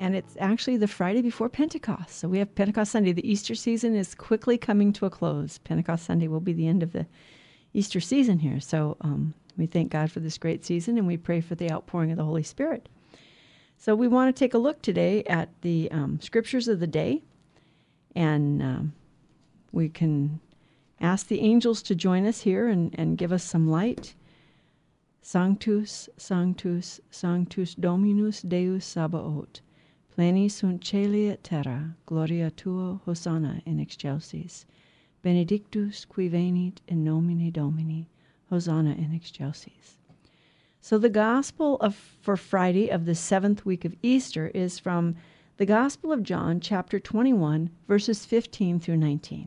and it's actually the Friday before Pentecost. So we have Pentecost Sunday. The Easter season is quickly coming to a close. Pentecost Sunday will be the end of the Easter season here. So um, we thank God for this great season and we pray for the outpouring of the Holy Spirit. So we want to take a look today at the um, scriptures of the day. And um, we can ask the angels to join us here and, and give us some light. Sanctus, Sanctus, Sanctus Dominus Deus Sabaoth. Pleni sunt celi et terra, gloria tua, Hosanna in excelsis. Benedictus qui venit in nomine Domini, Hosanna in excelsis. So the gospel of for Friday of the seventh week of Easter is from the Gospel of John, chapter 21, verses 15 through 19.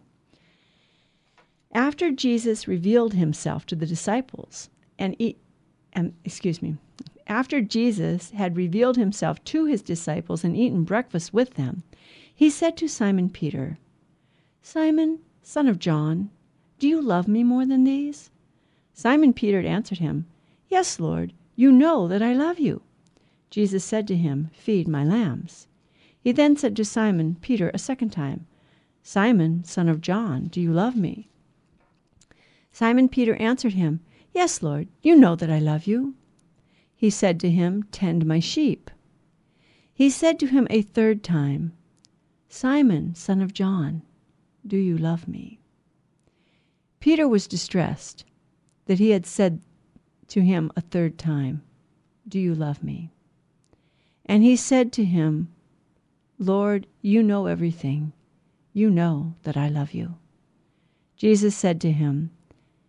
After Jesus revealed himself to the disciples and, e- and excuse me, after Jesus had revealed himself to his disciples and eaten breakfast with them, he said to Simon Peter, Simon, son of John, do you love me more than these? Simon Peter answered him, Yes, Lord, you know that I love you. Jesus said to him, Feed my lambs. He then said to Simon Peter a second time, Simon, son of John, do you love me? Simon Peter answered him, Yes, Lord, you know that I love you. He said to him, Tend my sheep. He said to him a third time, Simon, son of John, do you love me? Peter was distressed that he had said to him a third time, Do you love me? And he said to him, Lord, you know everything. You know that I love you. Jesus said to him,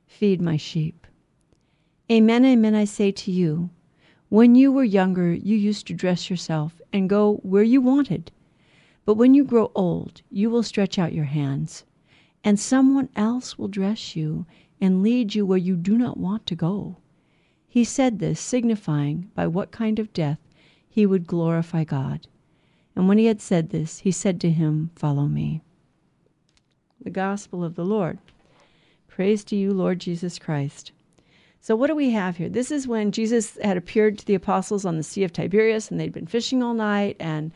Feed my sheep. Amen, amen, I say to you, when you were younger, you used to dress yourself and go where you wanted. But when you grow old, you will stretch out your hands, and someone else will dress you and lead you where you do not want to go. He said this, signifying by what kind of death he would glorify God. And when he had said this, he said to him, Follow me. The Gospel of the Lord. Praise to you, Lord Jesus Christ. So, what do we have here? This is when Jesus had appeared to the apostles on the Sea of Tiberias and they'd been fishing all night. And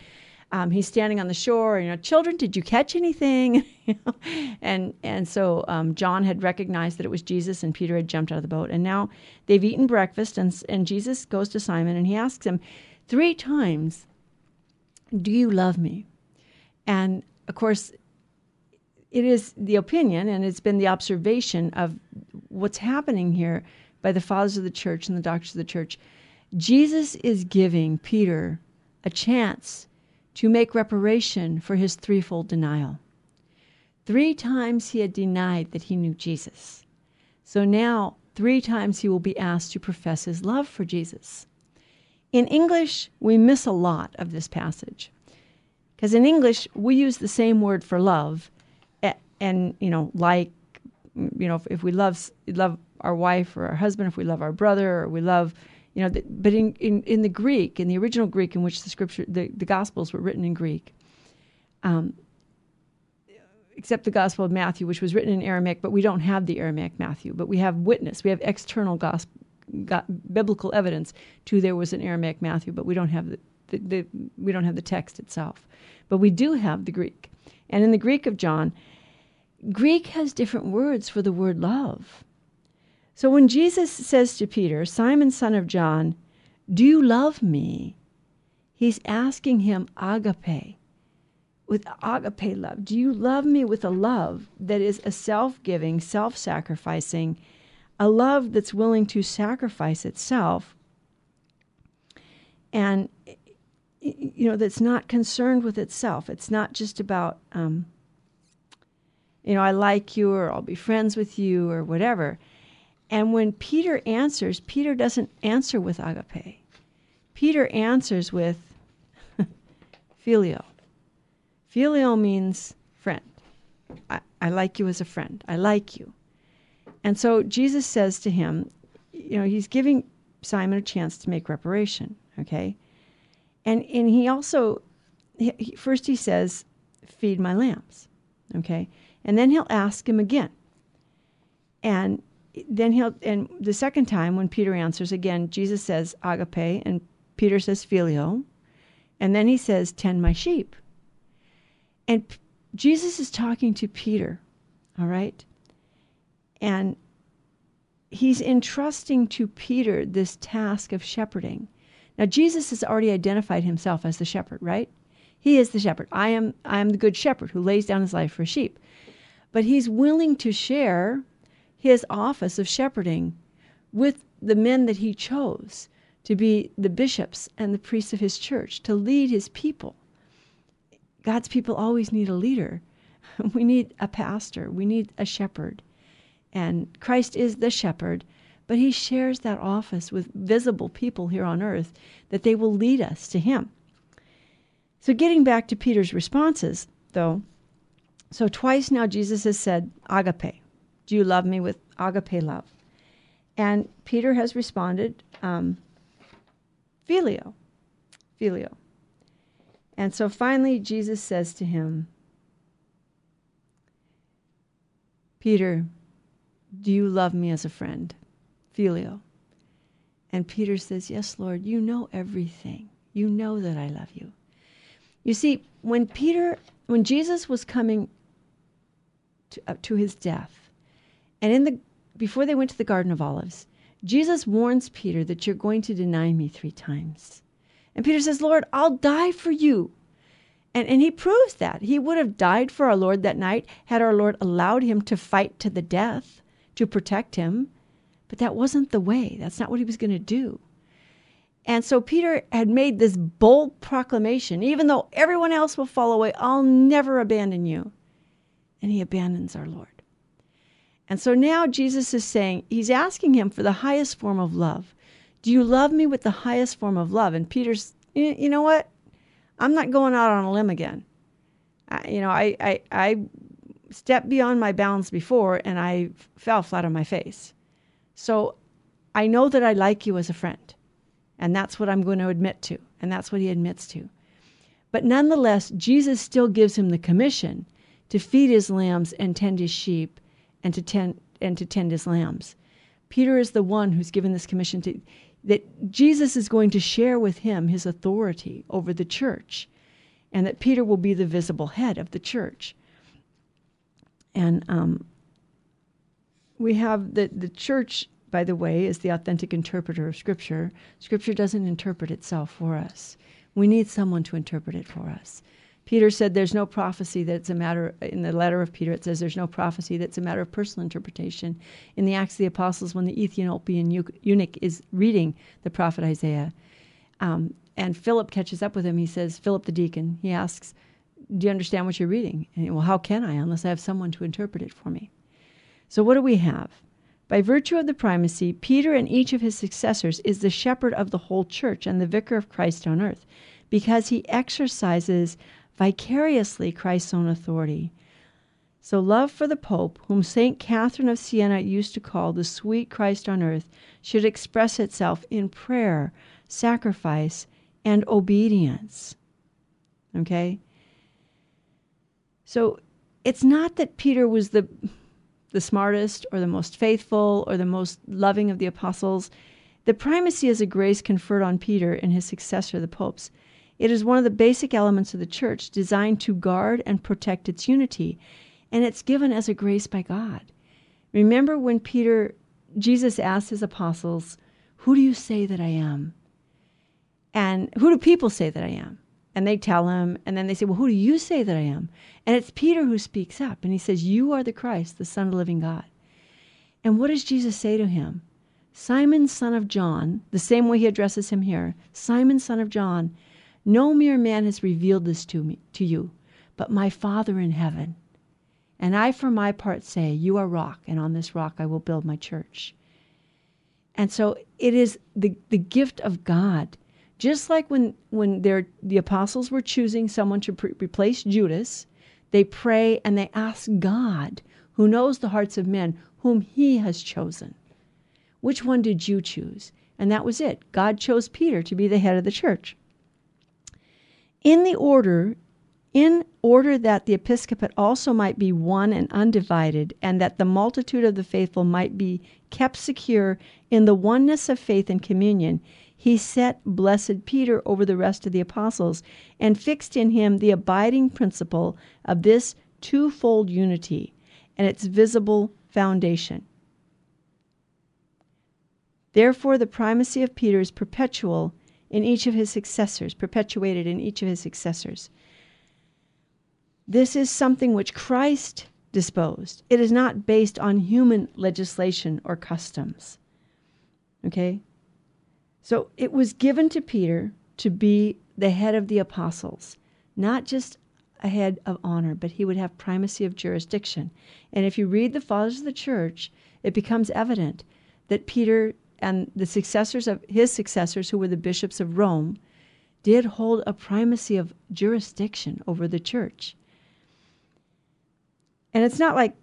um, he's standing on the shore. And you know, children, did you catch anything? and and so um, John had recognized that it was Jesus, and Peter had jumped out of the boat. And now they've eaten breakfast, and and Jesus goes to Simon and he asks him three times, "Do you love me?" And of course, it is the opinion, and it's been the observation of what's happening here by the fathers of the church and the doctors of the church. Jesus is giving Peter a chance to make reparation for his threefold denial. Three times he had denied that he knew Jesus. So now, three times he will be asked to profess his love for Jesus. In English, we miss a lot of this passage. Because in English, we use the same word for love, and, you know, like, you know, if, we love love our wife or our husband, if we love our brother, or we love, you know, the, but in, in, in the Greek, in the original Greek in which the scripture, the, the Gospels were written in Greek, um, except the Gospel of Matthew, which was written in Aramaic, but we don't have the Aramaic Matthew, but we have witness, we have external gospel, biblical evidence to there was an Aramaic Matthew, but we don't have the, the, the we don't have the text itself, but we do have the Greek, and in the Greek of John, Greek has different words for the word love. So when Jesus says to Peter, Simon, son of John, do you love me? He's asking him agape, with agape love. Do you love me with a love that is a self giving, self sacrificing, a love that's willing to sacrifice itself and, you know, that's not concerned with itself? It's not just about, um, you know, I like you or I'll be friends with you or whatever. And when Peter answers, Peter doesn't answer with agape. Peter answers with phileo. Phileo means friend. I, I like you as a friend. I like you. And so Jesus says to him, you know, he's giving Simon a chance to make reparation, okay? And and he also he, first he says, "Feed my lambs." Okay? And then he'll ask him again. And then he'll and the second time when Peter answers again, Jesus says agape and Peter says phileo, And then he says, "Tend my sheep." And P- Jesus is talking to Peter, all right? And he's entrusting to Peter this task of shepherding. Now Jesus has already identified himself as the shepherd, right? He is the shepherd. I am I am the good shepherd who lays down his life for sheep. But he's willing to share his office of shepherding with the men that he chose to be the bishops and the priests of his church, to lead his people. God's people always need a leader. We need a pastor, we need a shepherd. And Christ is the shepherd, but he shares that office with visible people here on earth that they will lead us to him. So, getting back to Peter's responses, though, so twice now Jesus has said, agape. Do you love me with agape love? And Peter has responded, um, Filio, Phileo. And so finally, Jesus says to him, Peter, do you love me as a friend? Phileo. And Peter says, Yes, Lord, you know everything. You know that I love you. You see, when Peter, when Jesus was coming to, uh, to his death, and in the before they went to the Garden of Olives, Jesus warns Peter that you're going to deny me three times. And Peter says, Lord, I'll die for you. And, and he proves that. He would have died for our Lord that night had our Lord allowed him to fight to the death to protect him. But that wasn't the way. That's not what he was going to do. And so Peter had made this bold proclamation even though everyone else will fall away, I'll never abandon you. And he abandons our Lord. And so now Jesus is saying, he's asking him for the highest form of love. Do you love me with the highest form of love? And Peter's, you know what? I'm not going out on a limb again. I, you know, I, I, I stepped beyond my bounds before and I fell flat on my face. So I know that I like you as a friend. And that's what I'm going to admit to. And that's what he admits to. But nonetheless, Jesus still gives him the commission to feed his lambs and tend his sheep and to tend and to tend his lambs. Peter is the one who's given this commission to that Jesus is going to share with him his authority over the church and that Peter will be the visible head of the church. And um, we have the, the church, by the way, is the authentic interpreter of Scripture. Scripture doesn't interpret itself for us, we need someone to interpret it for us. Peter said there's no prophecy that's a matter, in the letter of Peter, it says there's no prophecy that's a matter of personal interpretation. In the Acts of the Apostles, when the Ethiopian eunuch is reading the prophet Isaiah, um, and Philip catches up with him, he says, Philip the deacon, he asks, Do you understand what you're reading? And he, well, how can I unless I have someone to interpret it for me? So, what do we have? By virtue of the primacy, Peter and each of his successors is the shepherd of the whole church and the vicar of Christ on earth because he exercises vicariously Christ's own authority. So, love for the Pope, whom St. Catherine of Siena used to call the sweet Christ on earth, should express itself in prayer, sacrifice, and obedience. Okay? So, it's not that Peter was the, the smartest or the most faithful or the most loving of the apostles. The primacy is a grace conferred on Peter and his successor, the popes. It is one of the basic elements of the church designed to guard and protect its unity, and it's given as a grace by God. Remember when Peter, Jesus asked his apostles, Who do you say that I am? And who do people say that I am? And they tell him, and then they say, Well, who do you say that I am? And it's Peter who speaks up, and he says, You are the Christ, the Son of the living God. And what does Jesus say to him? Simon, son of John, the same way he addresses him here, Simon, son of John, no mere man has revealed this to me to you, but my Father in heaven. And I for my part say, you are rock, and on this rock I will build my church. And so it is the, the gift of God. Just like when when the apostles were choosing someone to pre- replace Judas, They pray and they ask God, who knows the hearts of men, whom He has chosen. Which one did you choose? And that was it. God chose Peter to be the head of the church. In the order, in order that the episcopate also might be one and undivided, and that the multitude of the faithful might be kept secure in the oneness of faith and communion, he set blessed Peter over the rest of the apostles, and fixed in him the abiding principle of this twofold unity and its visible foundation. Therefore, the primacy of Peter is perpetual in each of his successors, perpetuated in each of his successors. This is something which Christ disposed. It is not based on human legislation or customs. Okay? So it was given to Peter to be the head of the apostles, not just a head of honor, but he would have primacy of jurisdiction. And if you read the fathers of the church, it becomes evident that Peter and the successors of his successors, who were the bishops of Rome, did hold a primacy of jurisdiction over the church. And it's not like,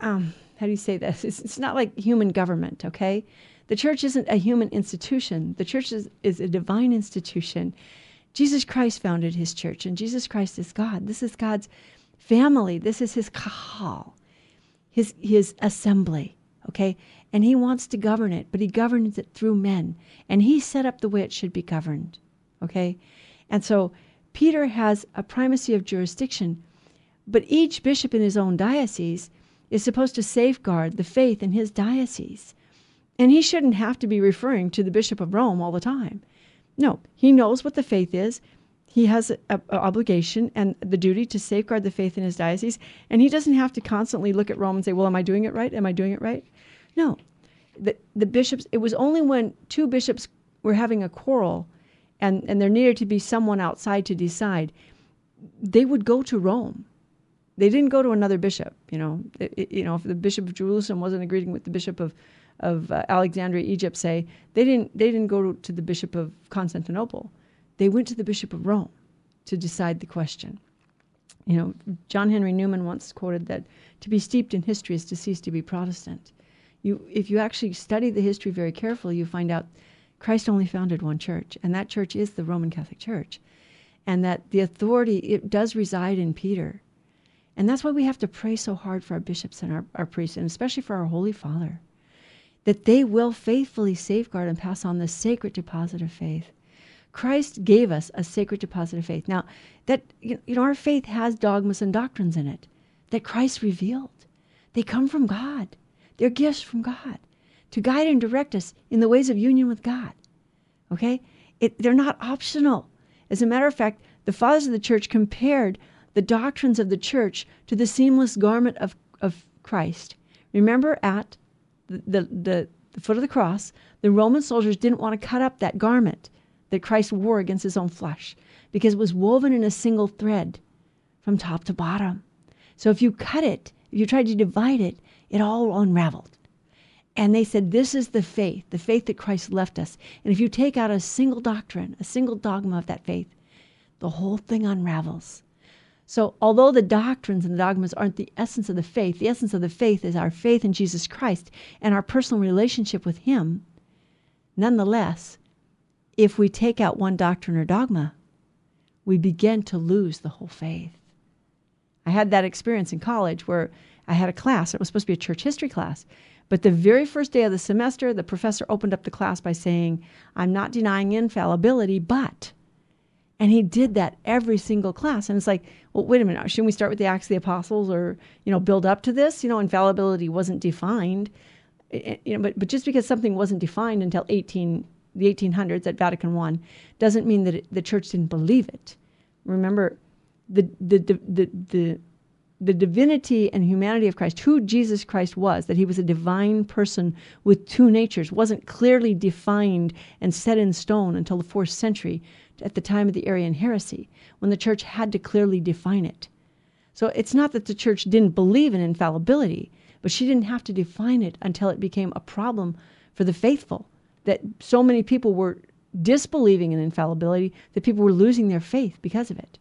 um, how do you say this? It's, it's not like human government, okay? The church isn't a human institution, the church is, is a divine institution. Jesus Christ founded his church, and Jesus Christ is God. This is God's family. This is his kahal, his, his assembly, okay? And he wants to govern it, but he governs it through men. And he set up the way it should be governed. Okay? And so Peter has a primacy of jurisdiction, but each bishop in his own diocese is supposed to safeguard the faith in his diocese. And he shouldn't have to be referring to the Bishop of Rome all the time. No, he knows what the faith is. He has an obligation and the duty to safeguard the faith in his diocese. And he doesn't have to constantly look at Rome and say, well, am I doing it right? Am I doing it right? No, the, the bishops, it was only when two bishops were having a quarrel and, and there needed to be someone outside to decide, they would go to Rome. They didn't go to another bishop. You know, it, it, you know, if the bishop of Jerusalem wasn't agreeing with the bishop of of uh, Alexandria, Egypt, say they didn't they didn't go to the bishop of Constantinople. They went to the bishop of Rome to decide the question. You know, John Henry Newman once quoted that to be steeped in history is to cease to be Protestant you if you actually study the history very carefully, you find out Christ only founded one church, and that church is the Roman Catholic Church. And that the authority it does reside in Peter. And that's why we have to pray so hard for our bishops and our, our priests, and especially for our Holy Father, that they will faithfully safeguard and pass on the sacred deposit of faith. Christ gave us a sacred deposit of faith. Now, that you know, our faith has dogmas and doctrines in it that Christ revealed. They come from God. They're gifts from God to guide and direct us in the ways of union with God. Okay? It, they're not optional. As a matter of fact, the fathers of the church compared the doctrines of the church to the seamless garment of, of Christ. Remember at the, the, the, foot of the cross, the Roman soldiers didn't want to cut up that garment that Christ wore against his own flesh because it was woven in a single thread from top to bottom. So if you cut it, if you tried to divide it, it all unraveled. And they said, This is the faith, the faith that Christ left us. And if you take out a single doctrine, a single dogma of that faith, the whole thing unravels. So, although the doctrines and the dogmas aren't the essence of the faith, the essence of the faith is our faith in Jesus Christ and our personal relationship with Him. Nonetheless, if we take out one doctrine or dogma, we begin to lose the whole faith. I had that experience in college where I had a class. It was supposed to be a church history class. But the very first day of the semester, the professor opened up the class by saying, I'm not denying infallibility, but. And he did that every single class. And it's like, well, wait a minute, shouldn't we start with the Acts of the Apostles or, you know, build up to this? You know, infallibility wasn't defined. You know, but, but just because something wasn't defined until 18, the 1800s at Vatican I doesn't mean that it, the church didn't believe it. Remember, the, the, the, the, the the divinity and humanity of Christ, who Jesus Christ was, that he was a divine person with two natures, wasn't clearly defined and set in stone until the fourth century at the time of the Arian heresy, when the church had to clearly define it. So it's not that the church didn't believe in infallibility, but she didn't have to define it until it became a problem for the faithful, that so many people were disbelieving in infallibility that people were losing their faith because of it.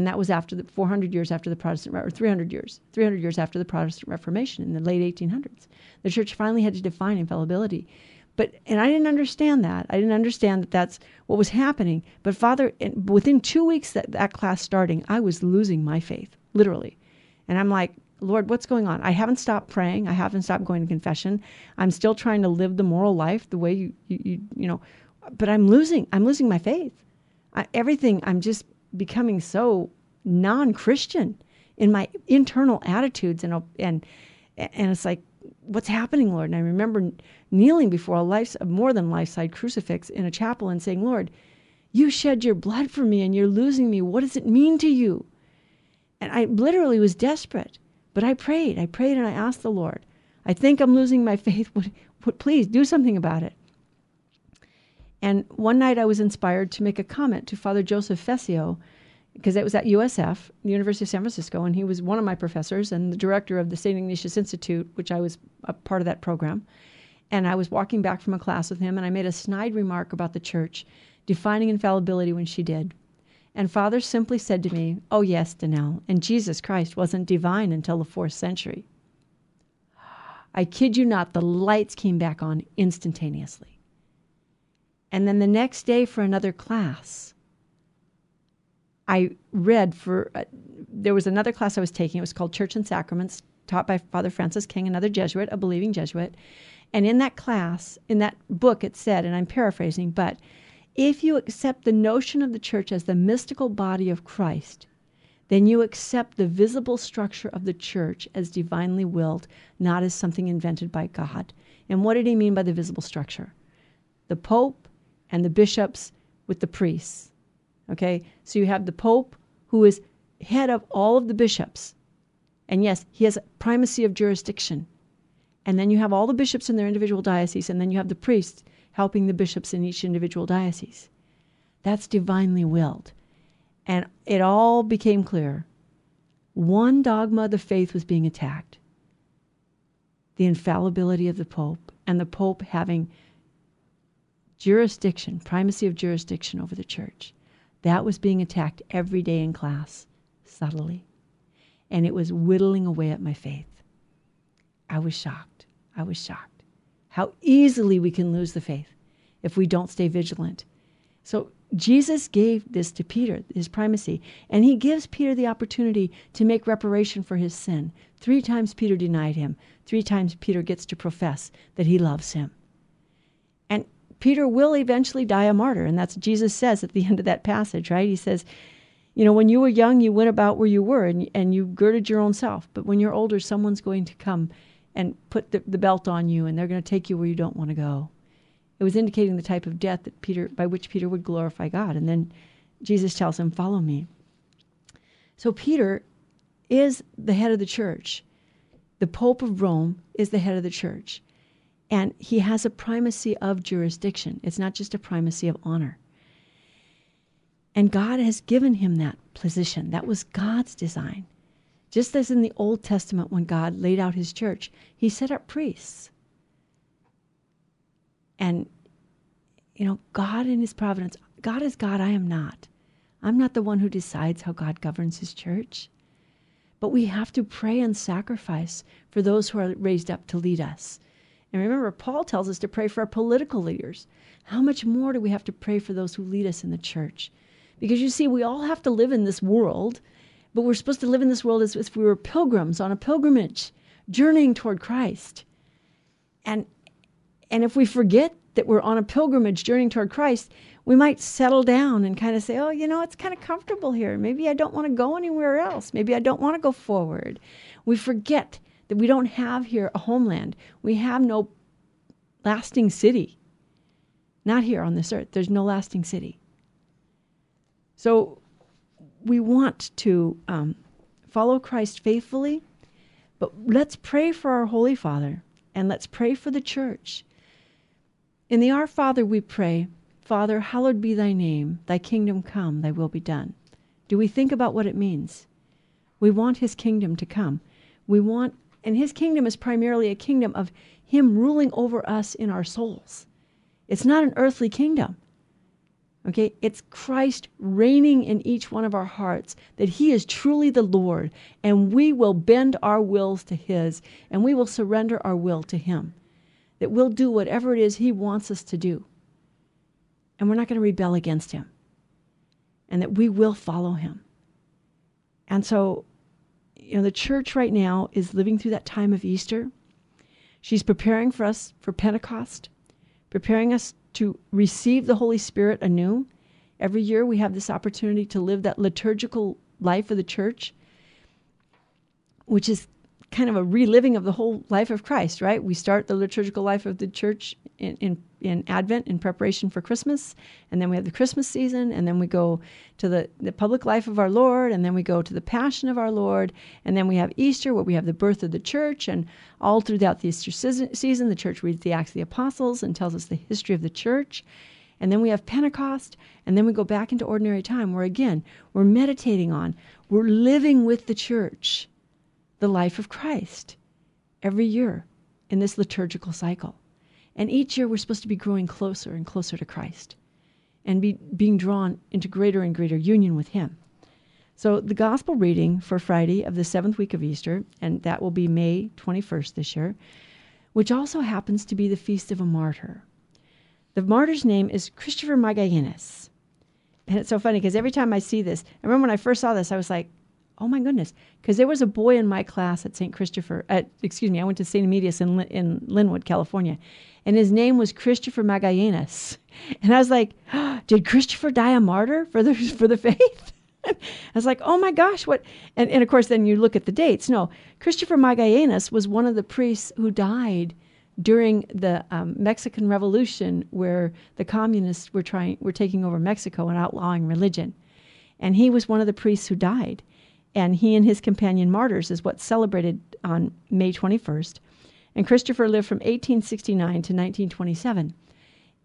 And that was after the 400 years after the Protestant, or 300 years, 300 years after the Protestant Reformation in the late 1800s. The church finally had to define infallibility. But, and I didn't understand that. I didn't understand that that's what was happening. But Father, within two weeks that that class starting, I was losing my faith, literally. And I'm like, Lord, what's going on? I haven't stopped praying. I haven't stopped going to confession. I'm still trying to live the moral life the way you, you, you, you know, but I'm losing, I'm losing my faith. I, everything, I'm just becoming so non-Christian in my internal attitudes and and and it's like what's happening lord? And i remember kneeling before a life more than life-size crucifix in a chapel and saying lord you shed your blood for me and you're losing me. What does it mean to you? And i literally was desperate but i prayed. I prayed and i asked the lord. I think i'm losing my faith. Would, would please do something about it and one night I was inspired to make a comment to Father Joseph Fessio, because it was at USF, the University of San Francisco, and he was one of my professors and the director of the St. Ignatius Institute, which I was a part of that program. And I was walking back from a class with him, and I made a snide remark about the church, defining infallibility when she did. And Father simply said to me, Oh, yes, Danielle, and Jesus Christ wasn't divine until the fourth century. I kid you not, the lights came back on instantaneously. And then the next day for another class, I read for, uh, there was another class I was taking. It was called Church and Sacraments, taught by Father Francis King, another Jesuit, a believing Jesuit. And in that class, in that book, it said, and I'm paraphrasing, but if you accept the notion of the church as the mystical body of Christ, then you accept the visible structure of the church as divinely willed, not as something invented by God. And what did he mean by the visible structure? The Pope and the bishops with the priests. Okay? So you have the Pope, who is head of all of the bishops. And yes, he has primacy of jurisdiction. And then you have all the bishops in their individual diocese, and then you have the priests helping the bishops in each individual diocese. That's divinely willed. And it all became clear. One dogma of the faith was being attacked the infallibility of the Pope, and the Pope having jurisdiction, primacy of jurisdiction over the church. That was being attacked every day in class, subtly. And it was whittling away at my faith. I was shocked. I was shocked. How easily we can lose the faith if we don't stay vigilant. So Jesus gave this to Peter, his primacy, and he gives Peter the opportunity to make reparation for his sin. Three times Peter denied him. Three times Peter gets to profess that he loves him. Peter will eventually die a martyr. And that's what Jesus says at the end of that passage, right? He says, you know, when you were young, you went about where you were and, and you girded your own self. But when you're older, someone's going to come and put the, the belt on you and they're going to take you where you don't want to go. It was indicating the type of death that Peter, by which Peter would glorify God. And then Jesus tells him, Follow me. So Peter is the head of the church. The Pope of Rome is the head of the church. And he has a primacy of jurisdiction. It's not just a primacy of honor. And God has given him that position. That was God's design. Just as in the Old Testament, when God laid out his church, he set up priests. And, you know, God in his providence, God is God, I am not. I'm not the one who decides how God governs his church. But we have to pray and sacrifice for those who are raised up to lead us. And remember, Paul tells us to pray for our political leaders. How much more do we have to pray for those who lead us in the church? Because you see, we all have to live in this world, but we're supposed to live in this world as if we were pilgrims on a pilgrimage, journeying toward Christ. And and if we forget that we're on a pilgrimage journeying toward Christ, we might settle down and kind of say, "Oh, you know, it's kind of comfortable here. Maybe I don't want to go anywhere else. Maybe I don't want to go forward." We forget that we don't have here a homeland. We have no lasting city. Not here on this earth. There's no lasting city. So we want to um, follow Christ faithfully, but let's pray for our Holy Father and let's pray for the church. In the Our Father, we pray, Father, hallowed be thy name, thy kingdom come, thy will be done. Do we think about what it means? We want his kingdom to come. We want and his kingdom is primarily a kingdom of him ruling over us in our souls. It's not an earthly kingdom. Okay, it's Christ reigning in each one of our hearts, that He is truly the Lord, and we will bend our wills to His, and we will surrender our will to Him. That we'll do whatever it is He wants us to do, and we're not going to rebel against Him, and that we will follow Him. And so, you know, the church right now is living through that time of Easter. She's preparing for us for Pentecost, preparing us to receive the Holy Spirit anew. Every year we have this opportunity to live that liturgical life of the church, which is kind of a reliving of the whole life of Christ, right? We start the liturgical life of the church in, in, in Advent in preparation for Christmas, and then we have the Christmas season, and then we go to the, the public life of our Lord, and then we go to the Passion of our Lord, and then we have Easter, where we have the birth of the church, and all throughout the Easter season, the church reads the Acts of the Apostles and tells us the history of the church. And then we have Pentecost, and then we go back into ordinary time where again, we're meditating on, we're living with the church the life of Christ every year in this liturgical cycle. And each year we're supposed to be growing closer and closer to Christ and be being drawn into greater and greater union with Him. So the gospel reading for Friday of the seventh week of Easter, and that will be May 21st this year, which also happens to be the feast of a martyr. The martyr's name is Christopher Magallanes. And it's so funny because every time I see this, I remember when I first saw this, I was like, oh my goodness, because there was a boy in my class at St. Christopher, at, excuse me, I went to St. Emydius in, in Lynwood, California, and his name was Christopher Magallanes. And I was like, oh, did Christopher die a martyr for the, for the faith? I was like, oh my gosh, what? And, and of course, then you look at the dates. No, Christopher Magallanes was one of the priests who died during the um, Mexican Revolution, where the communists were trying were taking over Mexico and outlawing religion, and he was one of the priests who died and he and his companion martyrs is what's celebrated on May 21st. And Christopher lived from 1869 to 1927.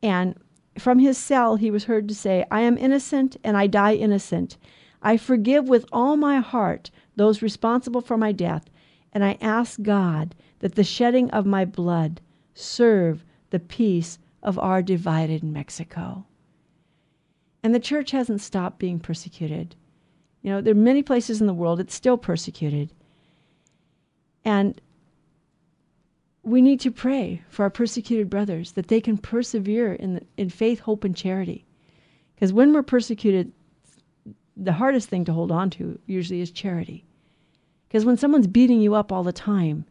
And from his cell, he was heard to say, I am innocent and I die innocent. I forgive with all my heart those responsible for my death, and I ask God that the shedding of my blood serve the peace of our divided Mexico. And the church hasn't stopped being persecuted. You know, there are many places in the world it's still persecuted. And we need to pray for our persecuted brothers that they can persevere in, the, in faith, hope, and charity. Because when we're persecuted, the hardest thing to hold on to usually is charity. Because when someone's beating you up all the time,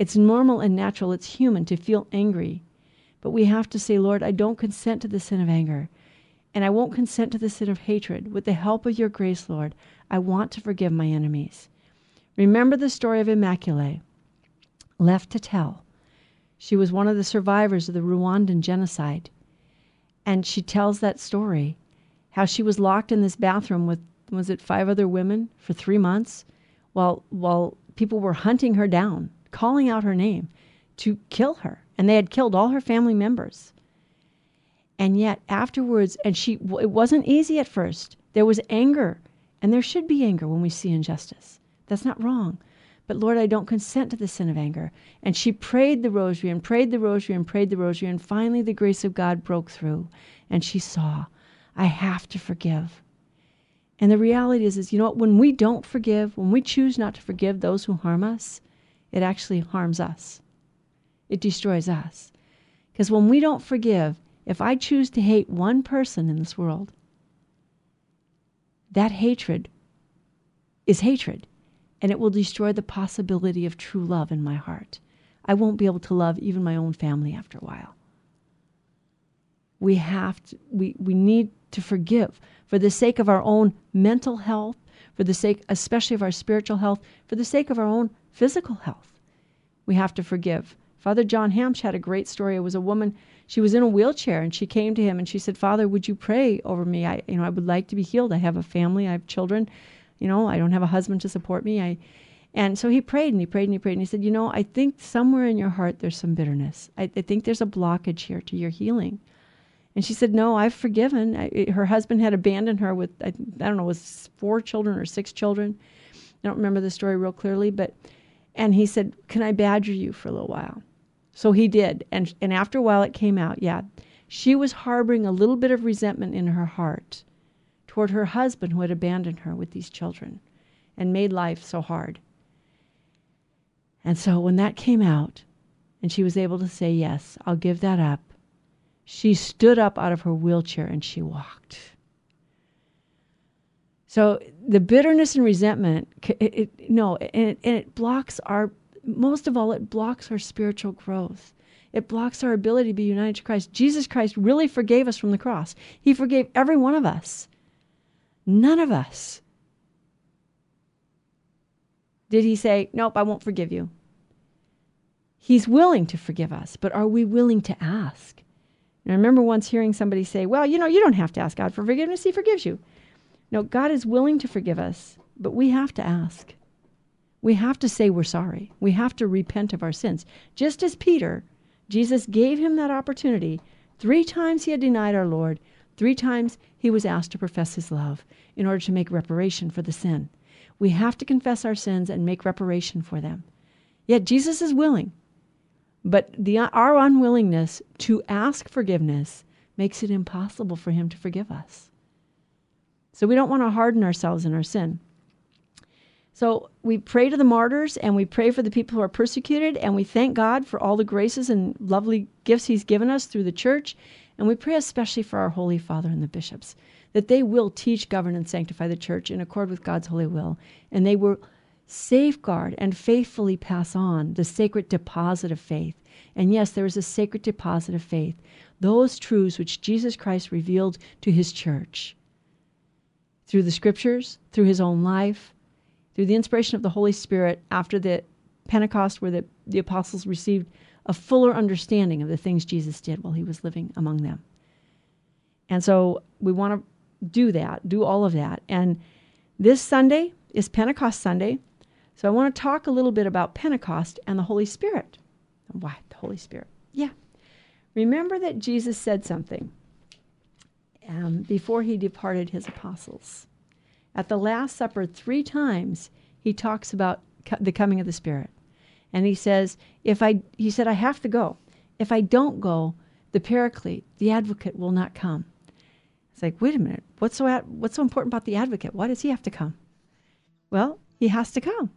it's normal and natural, it's human to feel angry. But we have to say, Lord, I don't consent to the sin of anger. And I won't consent to the sin of hatred. With the help of your grace, Lord, I want to forgive my enemies. Remember the story of Immaculée, left to tell. She was one of the survivors of the Rwandan genocide. And she tells that story how she was locked in this bathroom with, was it five other women for three months while, while people were hunting her down, calling out her name to kill her. And they had killed all her family members. And yet afterwards, and she, it wasn't easy at first. There was anger, and there should be anger when we see injustice. That's not wrong. But Lord, I don't consent to the sin of anger. And she prayed the rosary and prayed the rosary and prayed the rosary. And finally, the grace of God broke through. And she saw, I have to forgive. And the reality is, is you know what? When we don't forgive, when we choose not to forgive those who harm us, it actually harms us. It destroys us. Because when we don't forgive, if I choose to hate one person in this world, that hatred is hatred, and it will destroy the possibility of true love in my heart. I won't be able to love even my own family after a while. We have to, we, we need to forgive for the sake of our own mental health, for the sake, especially of our spiritual health, for the sake of our own physical health. We have to forgive. Father John Hampsch had a great story. It was a woman she was in a wheelchair and she came to him and she said, "Father, would you pray over me? I, you know, I would like to be healed. I have a family, I have children. You know, I don't have a husband to support me. I." And so he prayed and he prayed and he prayed and he said, "You know, I think somewhere in your heart there's some bitterness. I, I think there's a blockage here to your healing." And she said, "No, I've forgiven." I, her husband had abandoned her with I, I don't know, was four children or six children. I don't remember the story real clearly, but and he said, "Can I badger you for a little while?" So he did. And, and after a while, it came out. Yeah. She was harboring a little bit of resentment in her heart toward her husband who had abandoned her with these children and made life so hard. And so when that came out and she was able to say, Yes, I'll give that up, she stood up out of her wheelchair and she walked. So the bitterness and resentment, it, it, no, and it, and it blocks our, most of all, it blocks our spiritual growth. It blocks our ability to be united to Christ. Jesus Christ really forgave us from the cross. He forgave every one of us. None of us did he say, Nope, I won't forgive you. He's willing to forgive us, but are we willing to ask? And I remember once hearing somebody say, Well, you know, you don't have to ask God for forgiveness, He forgives you. No, God is willing to forgive us, but we have to ask. We have to say we're sorry. We have to repent of our sins. Just as Peter, Jesus gave him that opportunity. Three times he had denied our Lord. Three times he was asked to profess his love in order to make reparation for the sin. We have to confess our sins and make reparation for them. Yet Jesus is willing. But the, our unwillingness to ask forgiveness makes it impossible for him to forgive us. So we don't want to harden ourselves in our sin. So we pray to the martyrs and we pray for the people who are persecuted and we thank God for all the graces and lovely gifts He's given us through the church. And we pray especially for our Holy Father and the bishops that they will teach, govern, and sanctify the church in accord with God's holy will. And they will safeguard and faithfully pass on the sacred deposit of faith. And yes, there is a sacred deposit of faith, those truths which Jesus Christ revealed to His church through the scriptures, through His own life through the inspiration of the Holy Spirit after the Pentecost, where the, the apostles received a fuller understanding of the things Jesus did while he was living among them. And so we want to do that, do all of that. And this Sunday is Pentecost Sunday. So I want to talk a little bit about Pentecost and the Holy Spirit. Why the Holy Spirit? Yeah. Remember that Jesus said something um, before he departed his apostles. At the Last Supper, three times he talks about the coming of the Spirit. And he says, if I, he said, I have to go. If I don't go, the Paraclete, the advocate, will not come. It's like, wait a minute, what's so, ad- what's so important about the advocate? Why does he have to come? Well, he has to come.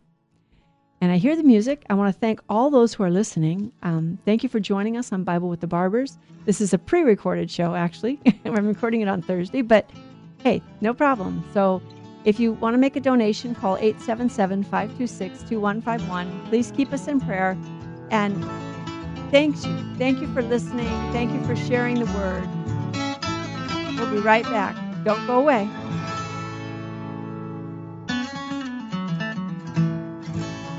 And I hear the music. I want to thank all those who are listening. Um, thank you for joining us on Bible with the Barbers. This is a pre recorded show, actually. I'm recording it on Thursday, but hey, no problem. So if you want to make a donation, call 877 526 2151. Please keep us in prayer. And thanks you. Thank you for listening. Thank you for sharing the word. We'll be right back. Don't go away.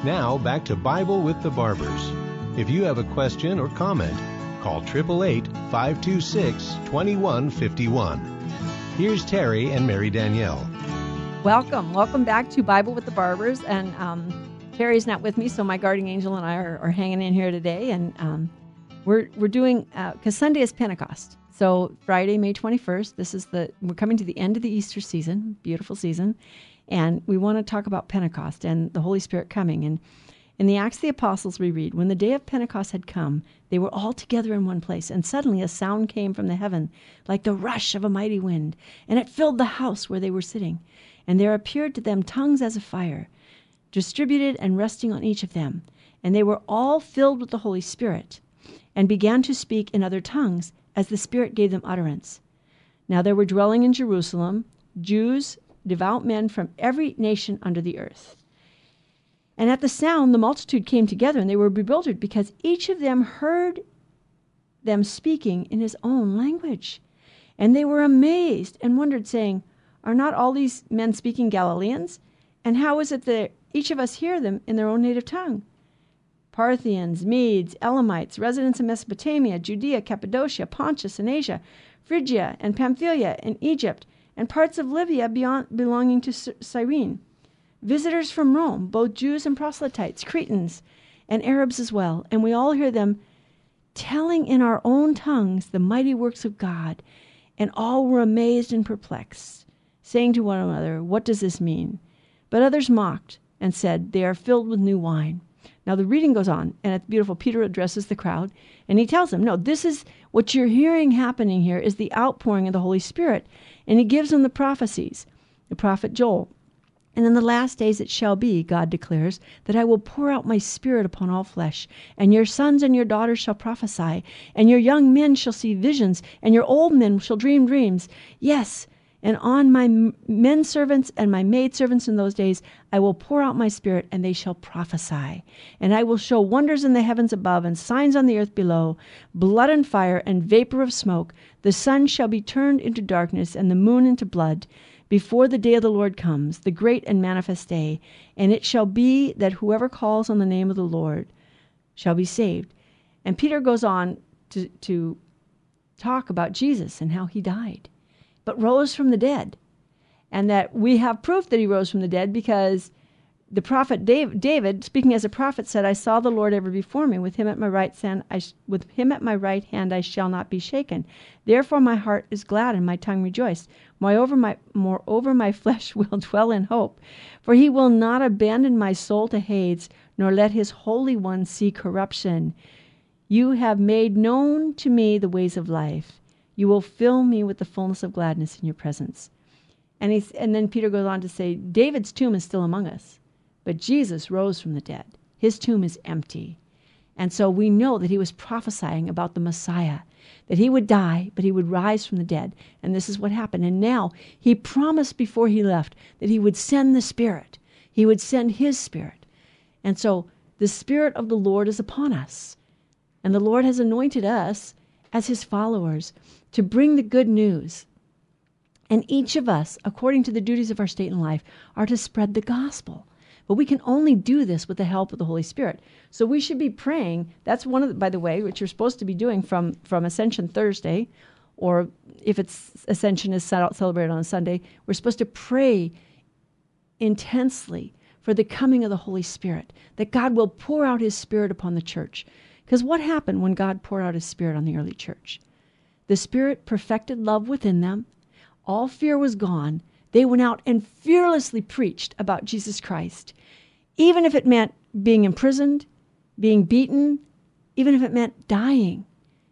Now, back to Bible with the Barbers. If you have a question or comment, call 888 526 2151. Here's Terry and Mary Danielle. Welcome. Welcome back to Bible with the Barbers. And um, Terry's not with me, so my guardian angel and I are, are hanging in here today. And um, we're, we're doing, because uh, Sunday is Pentecost. So Friday, May 21st, this is the, we're coming to the end of the Easter season, beautiful season. And we want to talk about Pentecost and the Holy Spirit coming. And in the Acts of the Apostles, we read, When the day of Pentecost had come, they were all together in one place, and suddenly a sound came from the heaven, like the rush of a mighty wind, and it filled the house where they were sitting. And there appeared to them tongues as of fire, distributed and resting on each of them. And they were all filled with the Holy Spirit, and began to speak in other tongues as the Spirit gave them utterance. Now there were dwelling in Jerusalem Jews, devout men from every nation under the earth. And at the sound, the multitude came together, and they were bewildered because each of them heard them speaking in his own language. And they were amazed and wondered, saying, are not all these men speaking Galileans? And how is it that each of us hear them in their own native tongue? Parthians, Medes, Elamites, residents of Mesopotamia, Judea, Cappadocia, Pontus, and Asia, Phrygia and Pamphylia, and Egypt, and parts of Libya beyond, belonging to Cyrene. Visitors from Rome, both Jews and proselytes, Cretans, and Arabs as well, and we all hear them telling in our own tongues the mighty works of God, and all were amazed and perplexed saying to one another, What does this mean? But others mocked and said, They are filled with new wine. Now the reading goes on, and it's beautiful. Peter addresses the crowd, and he tells them, No, this is what you're hearing happening here is the outpouring of the Holy Spirit. And he gives them the prophecies, the prophet Joel. And in the last days it shall be, God declares, that I will pour out my spirit upon all flesh, and your sons and your daughters shall prophesy, and your young men shall see visions, and your old men shall dream dreams. Yes, and on my men servants and my maid servants in those days I will pour out my spirit, and they shall prophesy. And I will show wonders in the heavens above, and signs on the earth below blood and fire, and vapor of smoke. The sun shall be turned into darkness, and the moon into blood, before the day of the Lord comes, the great and manifest day. And it shall be that whoever calls on the name of the Lord shall be saved. And Peter goes on to, to talk about Jesus and how he died but rose from the dead. And that we have proof that he rose from the dead because the prophet David, speaking as a prophet, said, "I saw the Lord ever before me; with him at my right hand, I, with him at my right hand, I shall not be shaken. Therefore, my heart is glad and my tongue rejoiced. Moreover, my moreover, my flesh will dwell in hope, for he will not abandon my soul to Hades, nor let his holy one see corruption. You have made known to me the ways of life. You will fill me with the fullness of gladness in your presence. And, he's, and then Peter goes on to say, David's tomb is still among us, but Jesus rose from the dead. His tomb is empty. And so we know that he was prophesying about the Messiah, that he would die, but he would rise from the dead. And this is what happened. And now he promised before he left that he would send the Spirit, he would send his Spirit. And so the Spirit of the Lord is upon us. And the Lord has anointed us as his followers to bring the good news. And each of us, according to the duties of our state in life, are to spread the gospel. But we can only do this with the help of the Holy Spirit. So we should be praying. That's one of the, by the way, which you're supposed to be doing from, from Ascension Thursday, or if it's Ascension is celebrated on a Sunday, we're supposed to pray intensely for the coming of the Holy Spirit, that God will pour out his Spirit upon the church. Because what happened when God poured out his Spirit on the early church? The Spirit perfected love within them. All fear was gone. They went out and fearlessly preached about Jesus Christ, even if it meant being imprisoned, being beaten, even if it meant dying.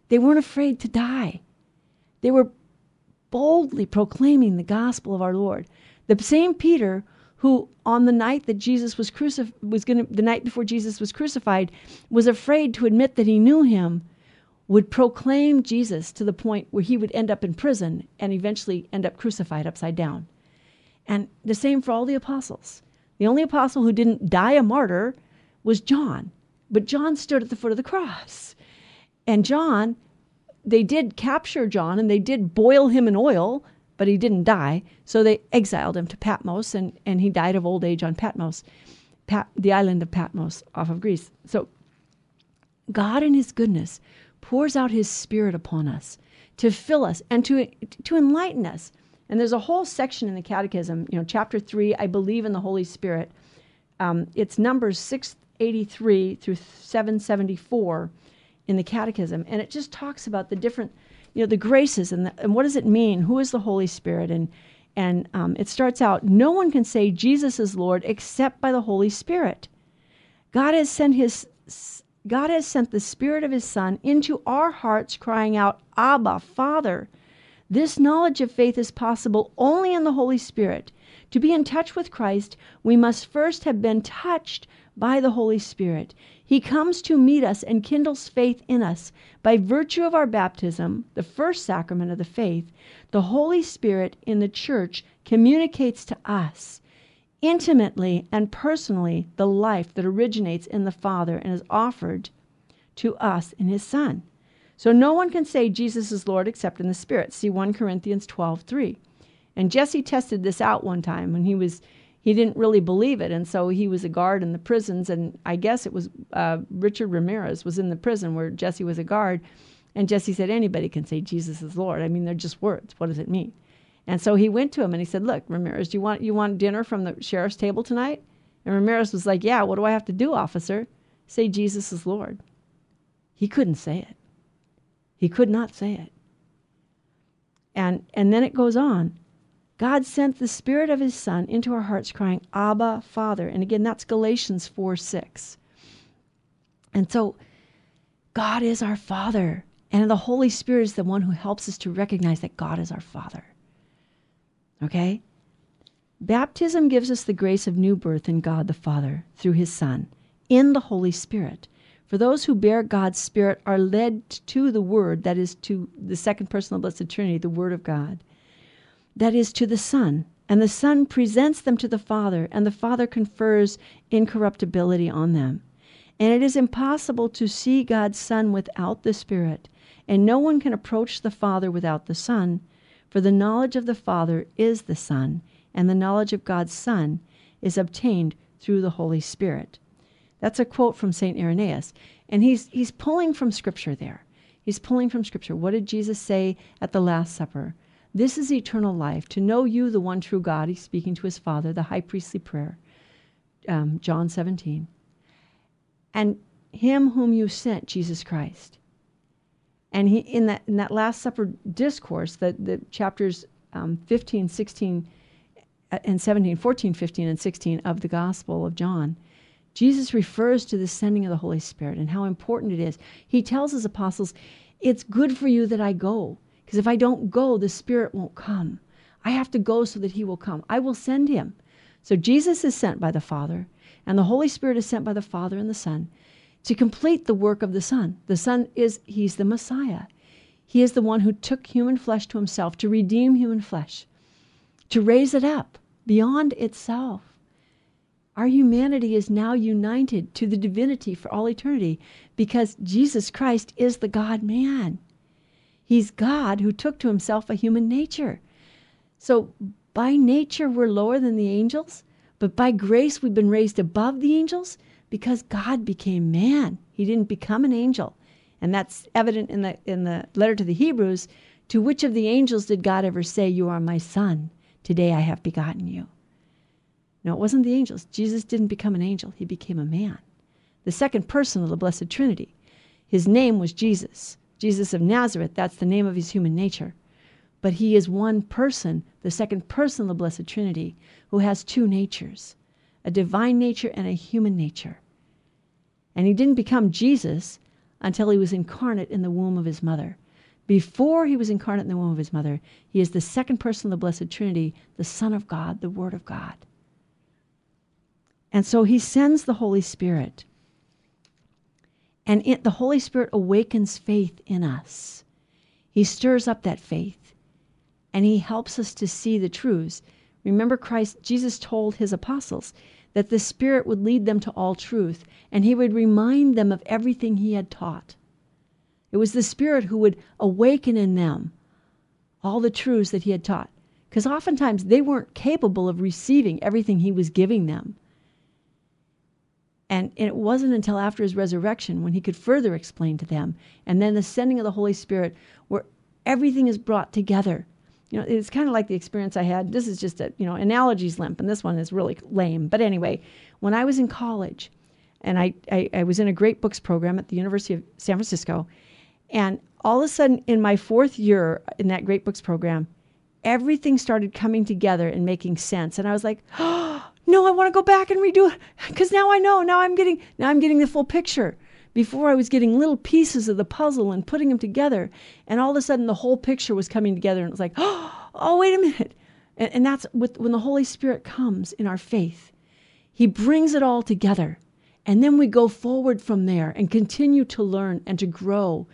They weren't afraid to die. They were boldly proclaiming the gospel of our Lord. The same Peter who on the night that Jesus was crucified was going the night before Jesus was crucified was afraid to admit that he knew him would proclaim Jesus to the point where he would end up in prison and eventually end up crucified upside down. And the same for all the apostles. The only apostle who didn't die a martyr was John, but John stood at the foot of the cross. And John, they did capture John and they did boil him in oil, but he didn't die. So they exiled him to Patmos and, and he died of old age on Patmos, Pat, the island of Patmos off of Greece. So God in his goodness pours out his spirit upon us to fill us and to to enlighten us. And there's a whole section in the Catechism, you know, chapter three, I believe in the Holy Spirit. Um, it's numbers 683 through 774 in the Catechism, and it just talks about the different, you know, the graces and, the, and what does it mean? Who is the Holy Spirit? And and um, it starts out, no one can say Jesus is Lord except by the Holy Spirit. God has sent His God has sent the Spirit of His Son into our hearts, crying out, Abba, Father. This knowledge of faith is possible only in the Holy Spirit. To be in touch with Christ, we must first have been touched by the Holy Spirit. He comes to meet us and kindles faith in us. By virtue of our baptism, the first sacrament of the faith, the Holy Spirit in the church communicates to us intimately and personally the life that originates in the Father and is offered to us in his Son. So no one can say Jesus is Lord except in the Spirit. See 1 Corinthians 12 3. And Jesse tested this out one time when he was he didn't really believe it, and so he was a guard in the prisons, and I guess it was uh, Richard Ramirez was in the prison where Jesse was a guard, and Jesse said anybody can say Jesus is Lord. I mean, they're just words. What does it mean? And so he went to him and he said, "Look, Ramirez, do you want you want dinner from the sheriff's table tonight?" And Ramirez was like, "Yeah, what do I have to do, officer?" Say Jesus is Lord. He couldn't say it. He could not say it. And and then it goes on. God sent the Spirit of His Son into our hearts, crying, Abba, Father. And again, that's Galatians 4 6. And so God is our Father. And the Holy Spirit is the one who helps us to recognize that God is our Father. Okay? Baptism gives us the grace of new birth in God the Father through his Son in the Holy Spirit. For those who bear God's Spirit are led to the Word, that is, to the second person of the Blessed Trinity, the Word of God, that is, to the Son. And the Son presents them to the Father, and the Father confers incorruptibility on them. And it is impossible to see God's Son without the Spirit, and no one can approach the Father without the Son, for the knowledge of the Father is the Son, and the knowledge of God's Son is obtained through the Holy Spirit. That's a quote from St. Irenaeus. And he's, he's pulling from Scripture there. He's pulling from Scripture. What did Jesus say at the Last Supper? This is eternal life, to know you, the one true God. He's speaking to his Father, the high priestly prayer, um, John 17. And him whom you sent, Jesus Christ. And he, in, that, in that Last Supper discourse, the, the chapters um, 15, 16, uh, and 17, 14, 15, and 16 of the Gospel of John, Jesus refers to the sending of the Holy Spirit and how important it is. He tells his apostles, It's good for you that I go, because if I don't go, the Spirit won't come. I have to go so that he will come. I will send him. So Jesus is sent by the Father, and the Holy Spirit is sent by the Father and the Son to complete the work of the Son. The Son is, he's the Messiah. He is the one who took human flesh to himself to redeem human flesh, to raise it up beyond itself our humanity is now united to the divinity for all eternity because Jesus Christ is the God man. He's God who took to himself a human nature. So by nature, we're lower than the angels, but by grace, we've been raised above the angels because God became man. He didn't become an angel. And that's evident in the, in the letter to the Hebrews. To which of the angels did God ever say, You are my son? Today I have begotten you? No, it wasn't the angels. Jesus didn't become an angel, he became a man. The second person of the Blessed Trinity. His name was Jesus. Jesus of Nazareth, that's the name of his human nature. But he is one person, the second person of the Blessed Trinity, who has two natures a divine nature and a human nature. And he didn't become Jesus until he was incarnate in the womb of his mother. Before he was incarnate in the womb of his mother, he is the second person of the Blessed Trinity, the Son of God, the Word of God. And so he sends the Holy Spirit. And it, the Holy Spirit awakens faith in us. He stirs up that faith and he helps us to see the truths. Remember, Christ, Jesus told his apostles that the Spirit would lead them to all truth and he would remind them of everything he had taught. It was the Spirit who would awaken in them all the truths that he had taught. Because oftentimes they weren't capable of receiving everything he was giving them. And it wasn't until after his resurrection when he could further explain to them. And then the sending of the Holy Spirit, where everything is brought together. You know, it's kind of like the experience I had. This is just a, you know, analogies limp, and this one is really lame. But anyway, when I was in college, and I, I, I was in a great books program at the University of San Francisco, and all of a sudden in my fourth year in that great books program, everything started coming together and making sense. And I was like, oh, no, I want to go back and redo it because now I know. Now I'm getting now I'm getting the full picture. Before I was getting little pieces of the puzzle and putting them together, and all of a sudden the whole picture was coming together, and it was like, oh, wait a minute. And, and that's with, when the Holy Spirit comes in our faith. He brings it all together, and then we go forward from there and continue to learn and to grow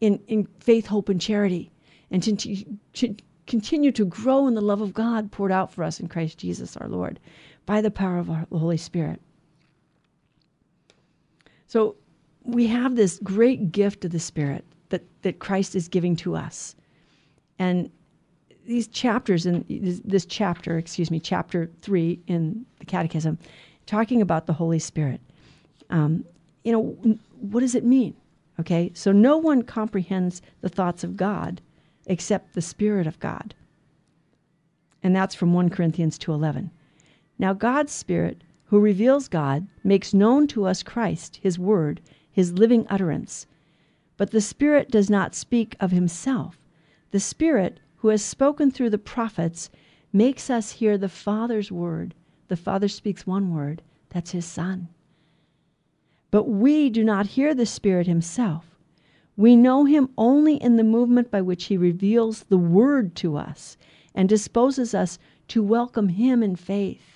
in, in faith, hope, and charity, and to, to continue to grow in the love of God poured out for us in Christ Jesus our Lord by the power of the Holy Spirit. So we have this great gift of the Spirit that, that Christ is giving to us. And these chapters in this chapter, excuse me, chapter three in the Catechism, talking about the Holy Spirit. Um, you know, what does it mean? Okay, so no one comprehends the thoughts of God except the Spirit of God. And that's from 1 Corinthians 2:11. Now God's Spirit, who reveals God, makes known to us Christ, his word, his living utterance. But the Spirit does not speak of himself. The Spirit, who has spoken through the prophets, makes us hear the Father's word. The Father speaks one word, that's his Son. But we do not hear the Spirit Himself. We know Him only in the movement by which He reveals the Word to us and disposes us to welcome Him in faith.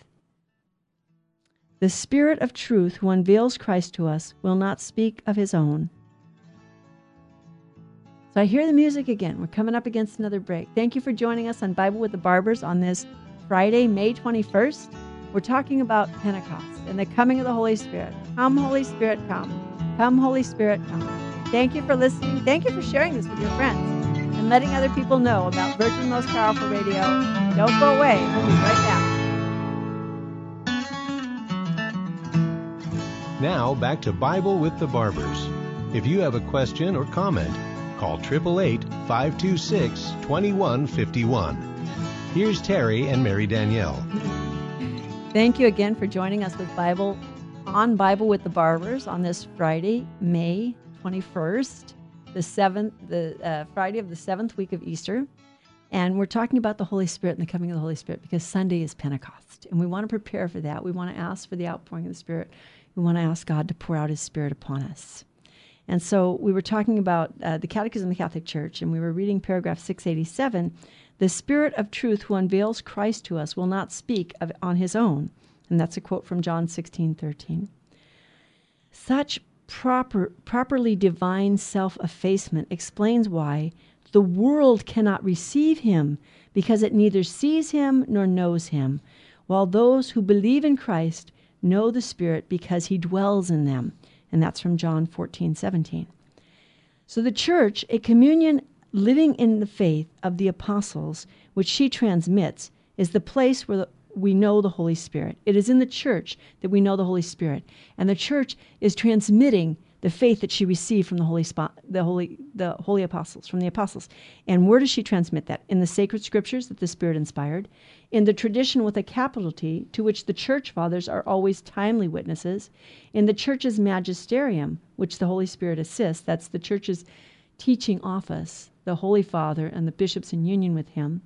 The Spirit of truth who unveils Christ to us will not speak of His own. So I hear the music again. We're coming up against another break. Thank you for joining us on Bible with the Barbers on this Friday, May 21st. We're talking about Pentecost and the coming of the Holy Spirit. Come, Holy Spirit, come. Come, Holy Spirit, come. Thank you for listening. Thank you for sharing this with your friends and letting other people know about Virgin Most Powerful Radio. Don't go away. We'll be right back. Now, back to Bible with the Barbers. If you have a question or comment, call 888 526 2151. Here's Terry and Mary Danielle. Thank you again for joining us with Bible on Bible with the Barbers on this Friday, May 21st, the seventh, the uh, Friday of the seventh week of Easter. And we're talking about the Holy Spirit and the coming of the Holy Spirit because Sunday is Pentecost. And we want to prepare for that. We want to ask for the outpouring of the Spirit. We want to ask God to pour out His Spirit upon us. And so we were talking about uh, the Catechism of the Catholic Church, and we were reading paragraph 687. The Spirit of truth who unveils Christ to us will not speak of, on his own. And that's a quote from John 16 13. Such proper, properly divine self effacement explains why the world cannot receive him because it neither sees him nor knows him, while those who believe in Christ know the Spirit because he dwells in them. And that's from John 14 17. So the church, a communion living in the faith of the apostles, which she transmits, is the place where we know the Holy Spirit. It is in the church that we know the Holy Spirit. And the church is transmitting the faith that she received from the holy spot, the holy the holy apostles from the apostles. And where does she transmit that? In the sacred scriptures that the spirit inspired in the tradition with a capital T to which the church fathers are always timely witnesses in the church's magisterium which the holy spirit assists that's the church's teaching office the holy father and the bishops in union with him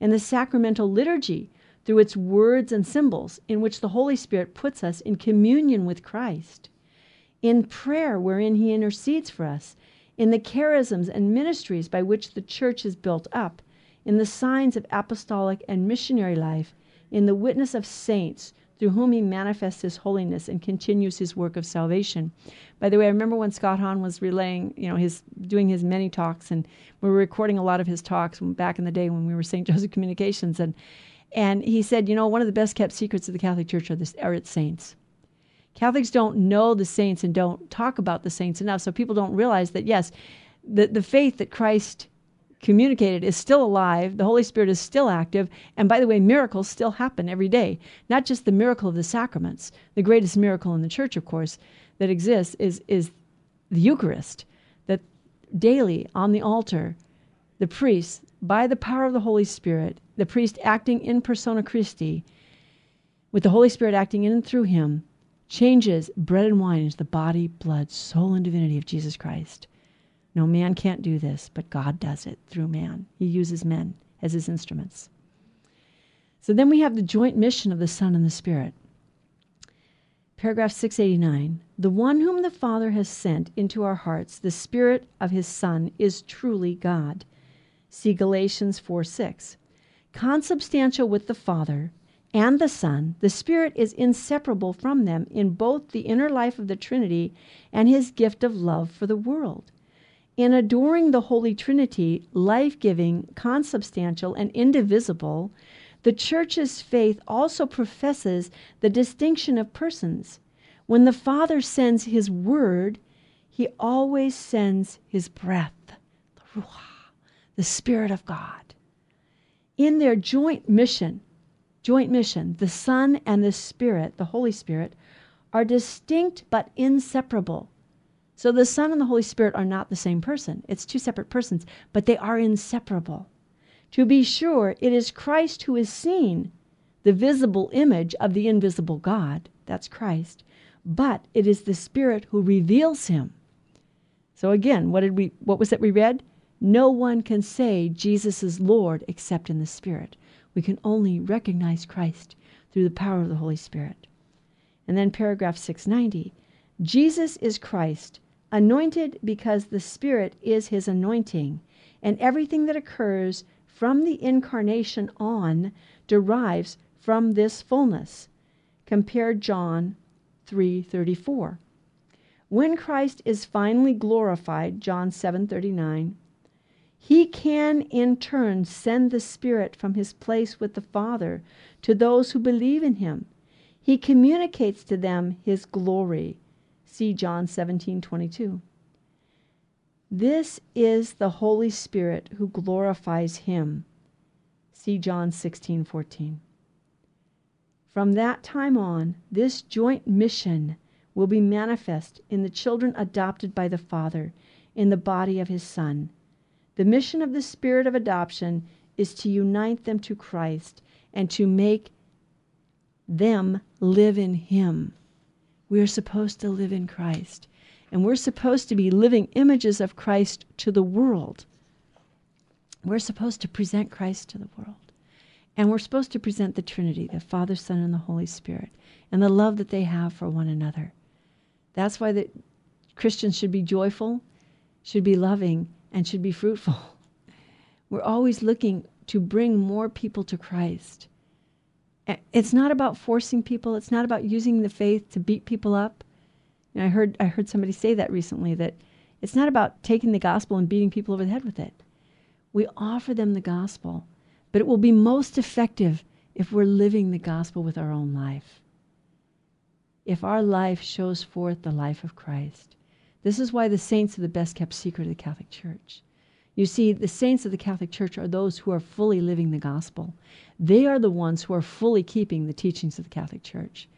in the sacramental liturgy through its words and symbols in which the holy spirit puts us in communion with Christ in prayer wherein he intercedes for us, in the charisms and ministries by which the church is built up, in the signs of apostolic and missionary life, in the witness of saints through whom he manifests his holiness and continues his work of salvation. By the way, I remember when Scott Hahn was relaying, you know, his doing his many talks, and we were recording a lot of his talks back in the day when we were St. Joseph Communications, and and he said, you know, one of the best kept secrets of the Catholic Church are, this, are its saints. Catholics don't know the saints and don't talk about the saints enough. So people don't realize that, yes, the, the faith that Christ communicated is still alive. The Holy Spirit is still active. And by the way, miracles still happen every day. Not just the miracle of the sacraments. The greatest miracle in the church, of course, that exists is, is the Eucharist. That daily on the altar, the priest, by the power of the Holy Spirit, the priest acting in persona Christi, with the Holy Spirit acting in and through him, changes bread and wine into the body, blood, soul, and divinity of Jesus Christ. No man can't do this, but God does it through man. He uses men as his instruments. So then we have the joint mission of the Son and the Spirit. Paragraph 689 The one whom the Father has sent into our hearts, the Spirit of his Son, is truly God. See Galatians 4 6. Consubstantial with the Father, and the Son, the Spirit is inseparable from them in both the inner life of the Trinity and his gift of love for the world. In adoring the Holy Trinity, life giving, consubstantial, and indivisible, the Church's faith also professes the distinction of persons. When the Father sends his word, he always sends his breath, the Ruach, the Spirit of God. In their joint mission, joint mission, the Son and the Spirit, the Holy Spirit, are distinct but inseparable. So the Son and the Holy Spirit are not the same person. It's two separate persons, but they are inseparable. To be sure, it is Christ who is seen, the visible image of the invisible God. That's Christ. But it is the Spirit who reveals him. So again, what did we what was it we read? No one can say Jesus is Lord except in the Spirit. We can only recognize Christ through the power of the Holy Spirit. And then paragraph 690 Jesus is Christ, anointed because the Spirit is his anointing, and everything that occurs from the incarnation on derives from this fullness. Compare John 3:34. When Christ is finally glorified, John 7:39, he can in turn send the Spirit from his place with the Father to those who believe in him. He communicates to them his glory. See John 17:22. This is the Holy Spirit who glorifies him. See John 16:14. From that time on, this joint mission will be manifest in the children adopted by the Father in the body of his Son. The mission of the Spirit of adoption is to unite them to Christ and to make them live in Him. We are supposed to live in Christ, and we're supposed to be living images of Christ to the world. We're supposed to present Christ to the world. And we're supposed to present the Trinity, the Father, Son, and the Holy Spirit, and the love that they have for one another. That's why the Christians should be joyful, should be loving, and should be fruitful. We're always looking to bring more people to Christ. It's not about forcing people. It's not about using the faith to beat people up. I heard I heard somebody say that recently that it's not about taking the gospel and beating people over the head with it. We offer them the gospel but it will be most effective if we're living the gospel with our own life. If our life shows forth the life of Christ. This is why the saints are the best kept secret of the Catholic Church. You see, the saints of the Catholic Church are those who are fully living the gospel. They are the ones who are fully keeping the teachings of the Catholic Church.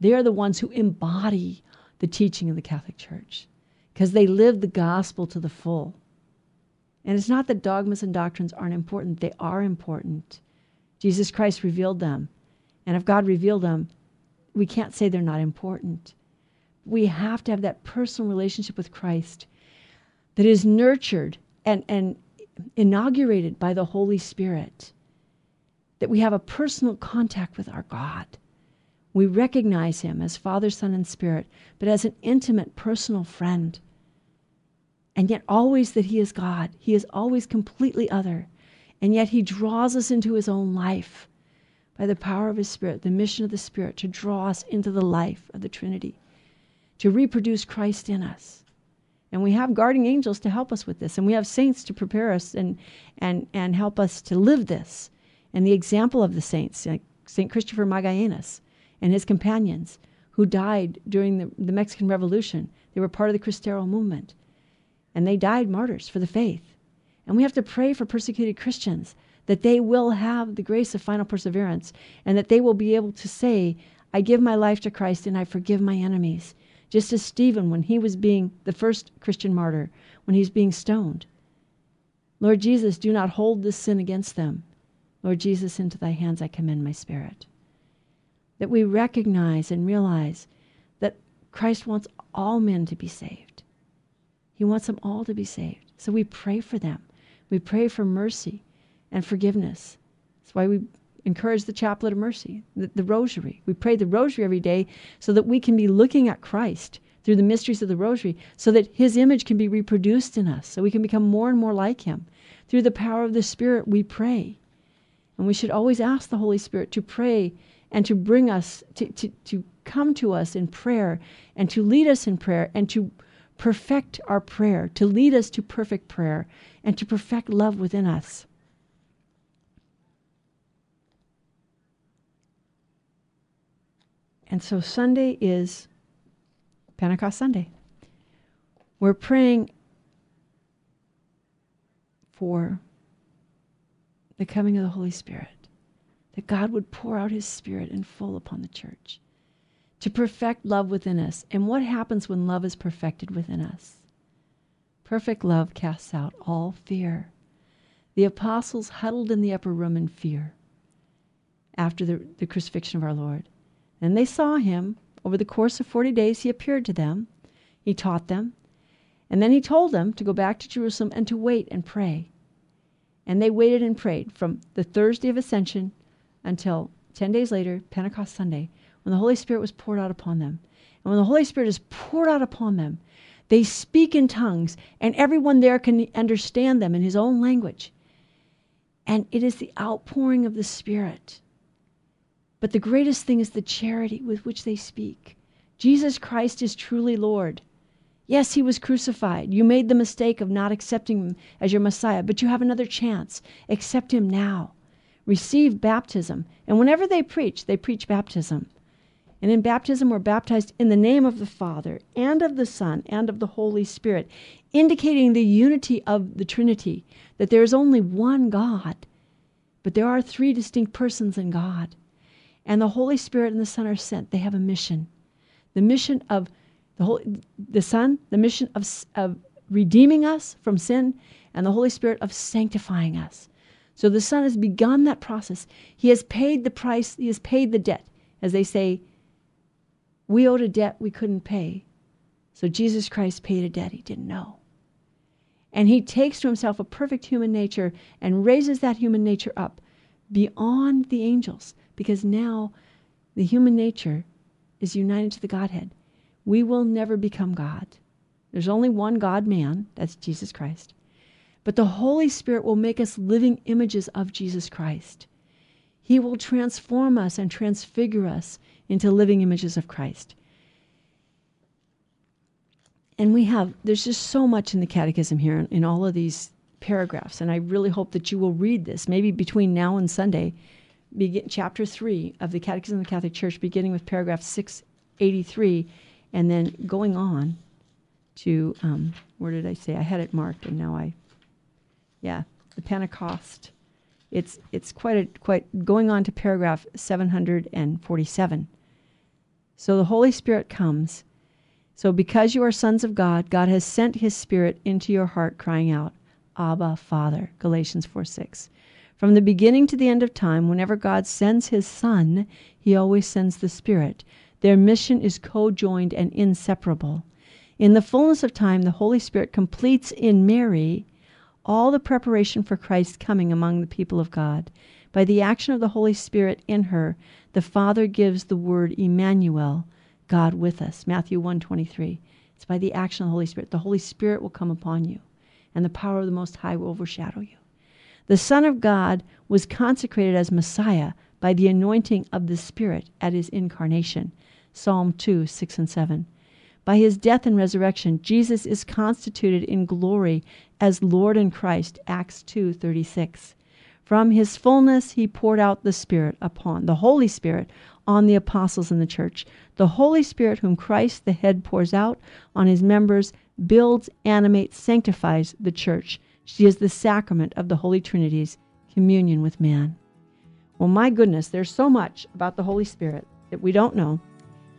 They are the ones who embody the teaching of the Catholic Church because they live the gospel to the full. And it's not that dogmas and doctrines aren't important, they are important. Jesus Christ revealed them. And if God revealed them, we can't say they're not important. We have to have that personal relationship with Christ that is nurtured and, and inaugurated by the Holy Spirit. That we have a personal contact with our God. We recognize Him as Father, Son, and Spirit, but as an intimate, personal friend and yet always that He is God. He is always completely other. And yet He draws us into His own life by the power of His Spirit, the mission of the Spirit to draw us into the life of the Trinity, to reproduce Christ in us. And we have guarding angels to help us with this, and we have saints to prepare us and, and, and help us to live this. And the example of the saints, like St. Christopher Magallanes and his companions, who died during the, the Mexican Revolution, they were part of the Cristero movement and they died martyrs for the faith. And we have to pray for persecuted Christians that they will have the grace of final perseverance and that they will be able to say, I give my life to Christ and I forgive my enemies. Just as Stephen, when he was being the first Christian martyr, when he's being stoned. Lord Jesus, do not hold this sin against them. Lord Jesus, into thy hands I commend my spirit. That we recognize and realize that Christ wants all men to be saved. He wants them all to be saved. So we pray for them. We pray for mercy and forgiveness. That's why we encourage the chaplet of mercy, the, the, rosary. We pray the rosary every day so that we can be looking at Christ through the mysteries of the rosary, so that his image can be reproduced in us, so we can become more and more like him. Through the power of the Spirit, we pray. And we should always ask the Holy Spirit to pray and to bring us, to, to, to come to us in prayer and to lead us in prayer and to perfect our prayer, to lead us to perfect prayer, and to perfect love within us. And so Sunday is Pentecost Sunday. We're praying for the coming of the Holy Spirit, that God would pour out his Spirit in full upon the church to perfect love within us. And what happens when love is perfected within us? Perfect love casts out all fear. The apostles huddled in the upper room in fear after the, the crucifixion of our Lord. And they saw him. Over the course of 40 days, he appeared to them. He taught them. And then he told them to go back to Jerusalem and to wait and pray. And they waited and prayed from the Thursday of Ascension until 10 days later, Pentecost Sunday, when the Holy Spirit was poured out upon them. And when the Holy Spirit is poured out upon them, they speak in tongues, and everyone there can understand them in his own language. And it is the outpouring of the Spirit. But the greatest thing is the charity with which they speak. Jesus Christ is truly Lord. Yes, he was crucified. You made the mistake of not accepting him as your Messiah, but you have another chance. Accept him now. Receive baptism. And whenever they preach, they preach baptism. And in baptism, we're baptized in the name of the Father and of the Son and of the Holy Spirit, indicating the unity of the Trinity, that there is only one God, but there are three distinct persons in God. And the Holy Spirit and the Son are sent. They have a mission. The mission of the, Holy, the Son, the mission of, of redeeming us from sin, and the Holy Spirit of sanctifying us. So the Son has begun that process. He has paid the price, He has paid the debt. As they say, we owed a debt we couldn't pay. So Jesus Christ paid a debt he didn't know. And he takes to himself a perfect human nature and raises that human nature up beyond the angels because now the human nature is united to the Godhead. We will never become God. There's only one God man, that's Jesus Christ. But the Holy Spirit will make us living images of Jesus Christ. He will transform us and transfigure us into living images of Christ. And we have, there's just so much in the Catechism here in, in all of these paragraphs. And I really hope that you will read this, maybe between now and Sunday, begin, chapter 3 of the Catechism of the Catholic Church, beginning with paragraph 683, and then going on to, um, where did I say? I had it marked, and now I, yeah, the Pentecost. It's, it's quite a, quite, going on to paragraph 747. So the Holy Spirit comes. So because you are sons of God, God has sent his Spirit into your heart, crying out, Abba, Father. Galatians 4 6. From the beginning to the end of time, whenever God sends his Son, he always sends the Spirit. Their mission is co joined and inseparable. In the fullness of time, the Holy Spirit completes in Mary all the preparation for Christ's coming among the people of God. By the action of the Holy Spirit in her, the Father gives the word Emmanuel, God with us. Matthew 1:23. It's by the action of the Holy Spirit. The Holy Spirit will come upon you, and the power of the Most High will overshadow you. The Son of God was consecrated as Messiah by the anointing of the Spirit at his incarnation. Psalm 2, 6 and 7. By his death and resurrection, Jesus is constituted in glory as Lord and Christ. Acts 2, 36. From his fullness, he poured out the Spirit upon the Holy Spirit on the apostles in the church. The Holy Spirit, whom Christ the head pours out on his members, builds, animates, sanctifies the church. She is the sacrament of the Holy Trinity's communion with man. Well, my goodness, there's so much about the Holy Spirit that we don't know.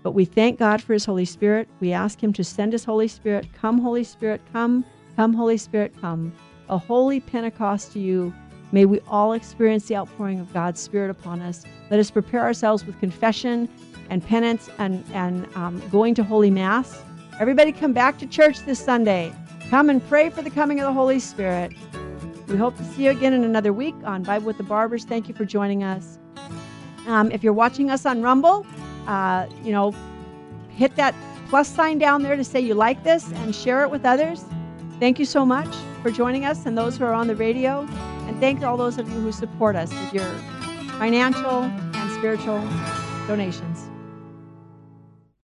But we thank God for his Holy Spirit. We ask him to send his Holy Spirit. Come, Holy Spirit, come. Come, Holy Spirit, come. A holy Pentecost to you May we all experience the outpouring of God's Spirit upon us. Let us prepare ourselves with confession and penance and, and um, going to Holy Mass. Everybody come back to church this Sunday. Come and pray for the coming of the Holy Spirit. We hope to see you again in another week on Bible with the Barbers. Thank you for joining us. Um, if you're watching us on Rumble, uh, you know, hit that plus sign down there to say you like this and share it with others. Thank you so much for joining us and those who are on the radio. And thank all those of you who support us with your financial and spiritual donations.